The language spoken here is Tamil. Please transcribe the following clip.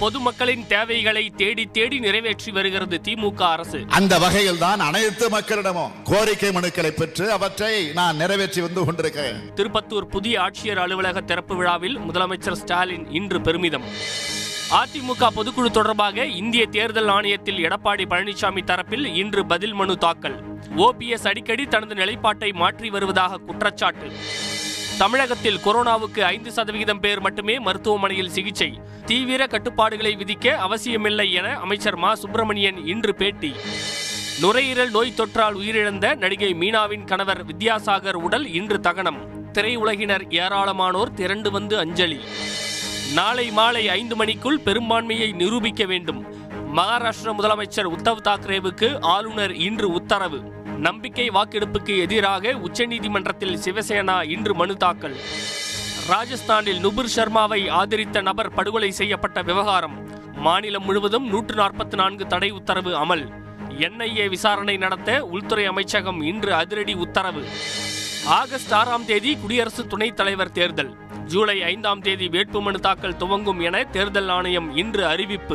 பொதுமக்களின் தேவைகளை தேடி தேடி நிறைவேற்றி வருகிறது திமுக அரசு. அந்த வகையில் தான் அனைத்து மக்களிடமும் கோரிக்கை மனுக்களை பெற்று அவற்றை நான் நிறைவேற்றி வந்து கொண்டிருக்கிறேன். திருப்பத்தூர் புதிய ஆட்சியர் அலுவலக திறப்பு விழாவில் முதலமைச்சர் ஸ்டாலின் இன்று பெருமிதம். அதிமுக பொதுக்குழு தொடர்பாக இந்திய தேர்தல் ஆணையத்தில் எடப்பாடி பழனிசாமி தரப்பில் இன்று பதில் மனு தாக்கல். ஓபிஎஸ் அடிக்கடி தனது நிலைப்பாட்டை மாற்றி வருவதாக குற்றச்சாட்டு. தமிழகத்தில் கொரோனாவுக்கு ஐந்து சதவிகிதம் பேர் மட்டுமே மருத்துவமனையில் சிகிச்சை. தீவிர கட்டுப்பாடுகளை விதிக்க அவசியமில்லை என அமைச்சர் மா. சுப்பிரமணியன் இன்று பேட்டி. நுரையீரல் நோய் தொற்றால் உயிரிழந்த நடிகை மீனாவின் கணவர் வித்யாசாகர் உடல் இன்று தகனம். திரையுலகினர் ஏராளமானோர் திரண்டு வந்து அஞ்சலி. நாளை மாலை ஐந்து மணிக்குள் பெரும்பான்மையை நிரூபிக்க வேண்டும். மகாராஷ்டிர முதலமைச்சர் உத்தவ் தாக்கரேவுக்கு ஆளுநர் இன்று உத்தரவு. நம்பிக்கை வாக்கெடுப்புக்கு எதிராக உச்சநீதிமன்றத்தில் சிவசேனா இன்று மனு தாக்கல். ராஜஸ்தானில் நுபுர் சர்மாவை ஆதரித்த நபர் படுகொலை செய்யப்பட்ட விவகாரம். மாநிலம் முழுவதும் நூற்று நாற்பத்தி நான்கு தடை உத்தரவு அமல். என்ஐஏ விசாரணை நடத்த உள்துறை அமைச்சகம் இன்று அதிரடி உத்தரவு. ஆகஸ்ட் ஆறாம் தேதி குடியரசு துணைத் தலைவர் தேர்தல். ஜூலை ஐந்தாம் தேதி வேட்புமனு தாக்கல் துவங்கும் என தேர்தல் ஆணையம் இன்று அறிவிப்பு.